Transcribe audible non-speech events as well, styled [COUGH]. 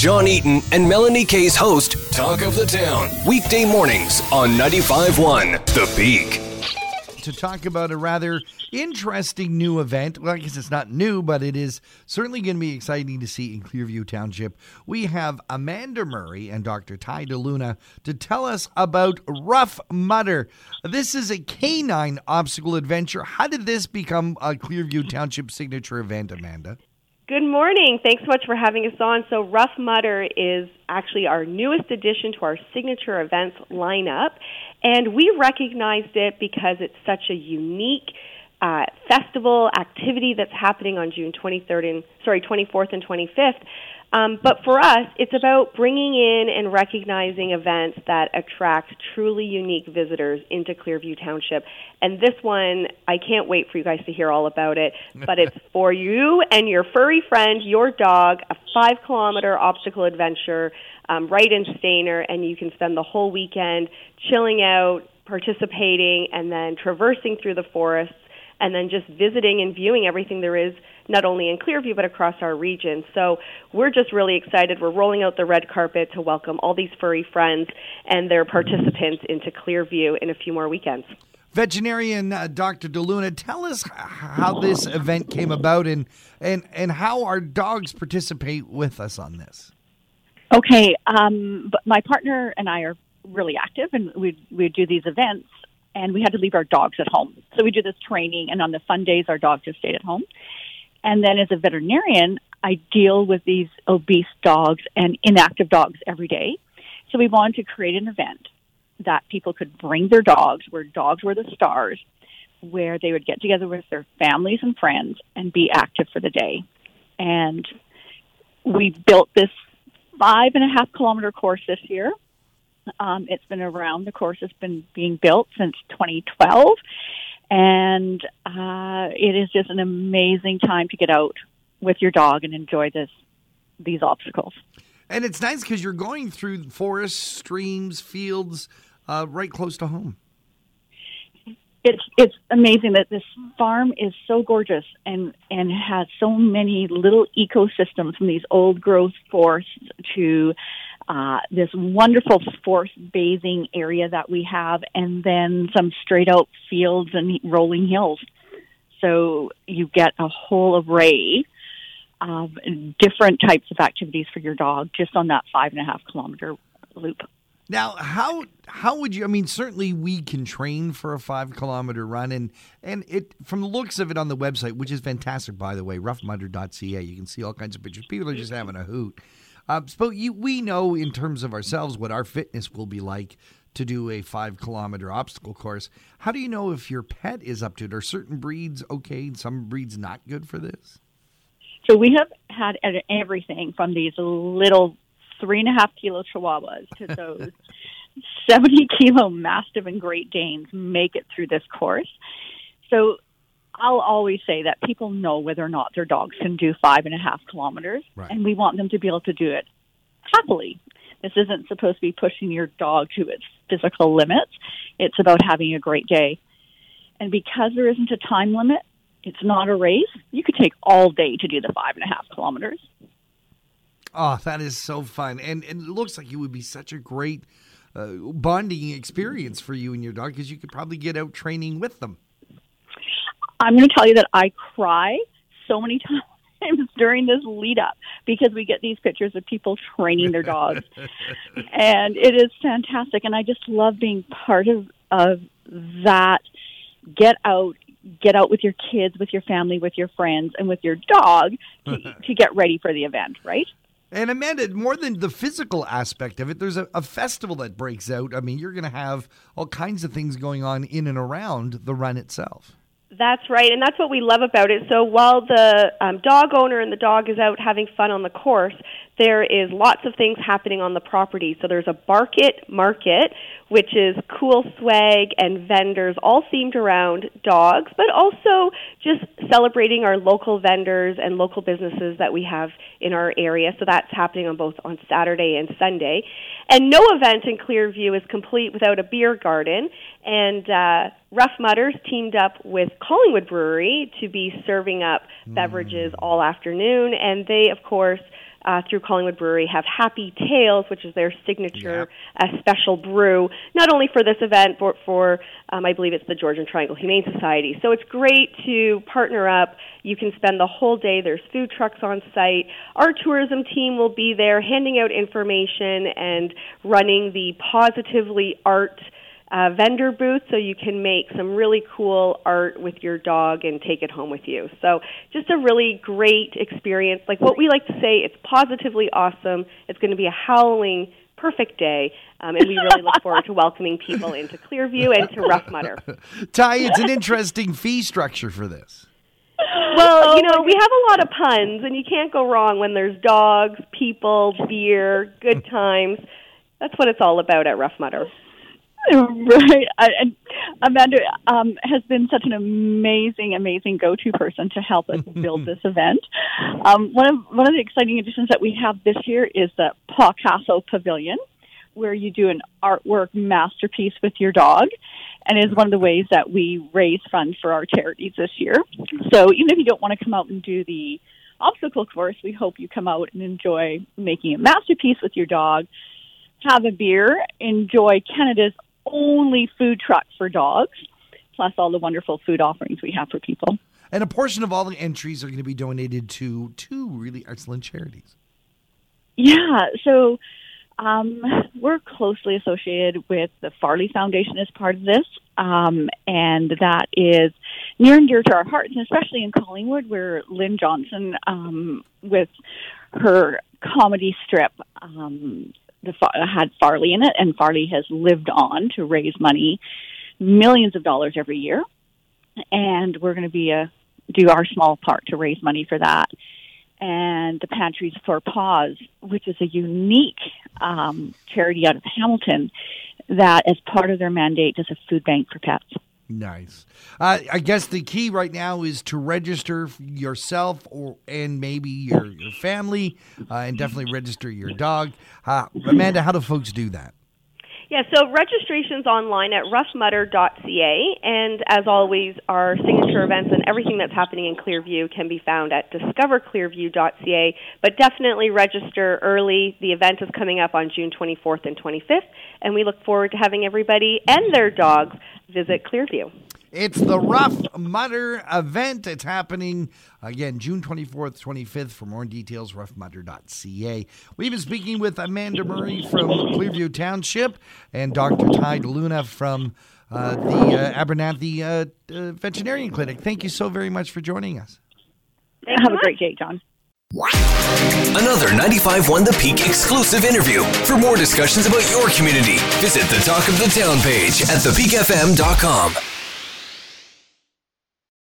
John Eaton and Melanie Kay's host, Talk of the Town, weekday mornings on 95.1 The Peak. To talk about a rather interesting new event. Well, I guess it's not new, but it is certainly going to be exciting to see in Clearview Township. We have Amanda Murray and Dr. Tai DeLuna to tell us about Ruff Mudder. This is a canine obstacle adventure. How did this become a Clearview Township signature event, Amanda? Good morning. Thanks so much for having us on. So, Ruff Mudder is actually our newest addition to our signature events lineup, and we recognized it because it's such a unique uh, festival activity that's happening on June 23rd and sorry 24th and 25th. Um, but for us, it's about bringing in and recognizing events that attract truly unique visitors into Clearview Township. And this one, I can't wait for you guys to hear all about it. But it's [LAUGHS] for you and your furry friend, your dog, a five kilometer obstacle adventure um, right in Stayner, and you can spend the whole weekend chilling out, participating, and then traversing through the forests and then just visiting and viewing everything there is not only in Clearview but across our region. So we're just really excited. We're rolling out the red carpet to welcome all these furry friends and their participants into Clearview in a few more weekends. Veterinarian uh, Dr. DeLuna, tell us how this event came about and, and, and how our dogs participate with us on this. Okay, um, but my partner and I are really active, and we we do these events and we had to leave our dogs at home. So we do this training, and on the fun days, our dogs just stayed at home. And then as a veterinarian, I deal with these obese dogs and inactive dogs every day. So we wanted to create an event that people could bring their dogs, where dogs were the stars, where they would get together with their families and friends and be active for the day. And we built this five and a half kilometer course this year um, it's been around. The course has been being built since 2012, and uh, it is just an amazing time to get out with your dog and enjoy this these obstacles. And it's nice because you're going through forests, streams, fields, uh, right close to home. It's it's amazing that this farm is so gorgeous and and has so many little ecosystems from these old growth forests to uh, this wonderful forest bathing area that we have, and then some straight out fields and rolling hills. So you get a whole array of different types of activities for your dog just on that five and a half kilometer loop. Now, how how would you? I mean, certainly we can train for a five kilometer run, and and it from the looks of it on the website, which is fantastic, by the way, ruffmudder.ca. You can see all kinds of pictures. People are just having a hoot. Uh, but you, we know in terms of ourselves what our fitness will be like to do a five kilometer obstacle course. How do you know if your pet is up to it? Are certain breeds okay and some breeds not good for this? So we have had everything from these little three and a half kilo chihuahuas to [LAUGHS] those 70 kilo mastiff and Great Danes make it through this course. So I'll always say that people know whether or not their dogs can do five and a half kilometers, right. and we want them to be able to do it happily. This isn't supposed to be pushing your dog to its physical limits. It's about having a great day. And because there isn't a time limit, it's not a race. You could take all day to do the five and a half kilometers. Oh, that is so fun. And, and it looks like it would be such a great uh, bonding experience for you and your dog because you could probably get out training with them. I'm going to tell you that I cry so many [LAUGHS] times during this lead up because we get these pictures of people training their dogs [LAUGHS] and it is fantastic and I just love being part of of that get out get out with your kids with your family with your friends and with your dog to, [LAUGHS] to get ready for the event right and Amanda, more than the physical aspect of it, there's a, a festival that breaks out. I mean, you're going to have all kinds of things going on in and around the run itself. That's right, and that's what we love about it. So while the um, dog owner and the dog is out having fun on the course, there is lots of things happening on the property. So there's a Bark-It Market, which is cool swag and vendors all themed around dogs, but also just celebrating our local vendors and local businesses that we have in our area. So that's happening on both on Saturday and Sunday. And no event in Clearview is complete without a beer garden. And uh, Ruff Mudders teamed up with Collingwood Brewery to be serving up mm. beverages all afternoon. And they, of course, uh, through Collingwood Brewery have Happy Tales, which is their signature uh, special brew, not only for this event, but for, um, I believe it's the Georgian Triangle Humane Society. So it's great to partner up. You can spend the whole day. There's food trucks on site. Our tourism team will be there handing out information and running the Positively Art uh, vendor booth so you can make some really cool art with your dog and take it home with you. So just a really great experience. Like what we like to say, it's positively awesome. It's going to be a howling perfect day, um, and we really look forward to welcoming people into Clearview and to Ruff Mudder. [LAUGHS] Tai, it's an interesting fee structure for this. Well, you know, we have a lot of puns, and you can't go wrong when there's dogs, people, beer, good times. That's what it's all about at Ruff Mudder. [LAUGHS] Right. And Amanda um, has been such an amazing, amazing go-to person to help us [LAUGHS] build this event. Um, one of one of the exciting additions that we have this year is the Pawcasso Pavilion, where you do an artwork masterpiece with your dog, and is one of the ways that we raise funds for our charities this year. So even if you don't want to come out and do the obstacle course, we hope you come out and enjoy making a masterpiece with your dog have a beer, enjoy Canada's only food truck for dogs, plus all the wonderful food offerings we have for people. And a portion of all the entries are going to be donated to two really excellent charities. Yeah, so um, we're closely associated with the Farley Foundation as part of this, um, and that is near and dear to our hearts, and especially in Collingwood, where Lynn Johnston, um, with her comedy strip, um, the had Farley in it, and Farley has lived on to raise money, millions of dollars every year, and we're going to be a do our small part to raise money for that. And the Pantries for Paws, which is a unique um, charity out of Hamilton, that as part of their mandate does a food bank for pets. Nice. Uh, I guess the key right now is to register yourself or and maybe your your family, uh, and definitely register your dog. Uh, Amanda, how do folks do that? Yeah, so registration's online at ruffmudder.ca, and as always, our signature events and everything that's happening in Clearview can be found at discoverclearview.ca. But definitely register early. The event is coming up on June 24th and 25th, and we look forward to having everybody and their dogs visit Clearview. It's the Ruff Mudder event. It's happening again June 24th, 25th. For more details, ruffmudder.ca. We've been speaking with Amanda Murray from Clearview Township and Dr. Tai Luna from uh, the uh, Abernathy uh, uh, Veterinarian Clinic. Thank you so very much for joining us. Thanks Have a great day, John. Another ninety five 95.1 The Peak exclusive interview. For more discussions about your community, visit the Talk of the Town page at thepeakfm.com.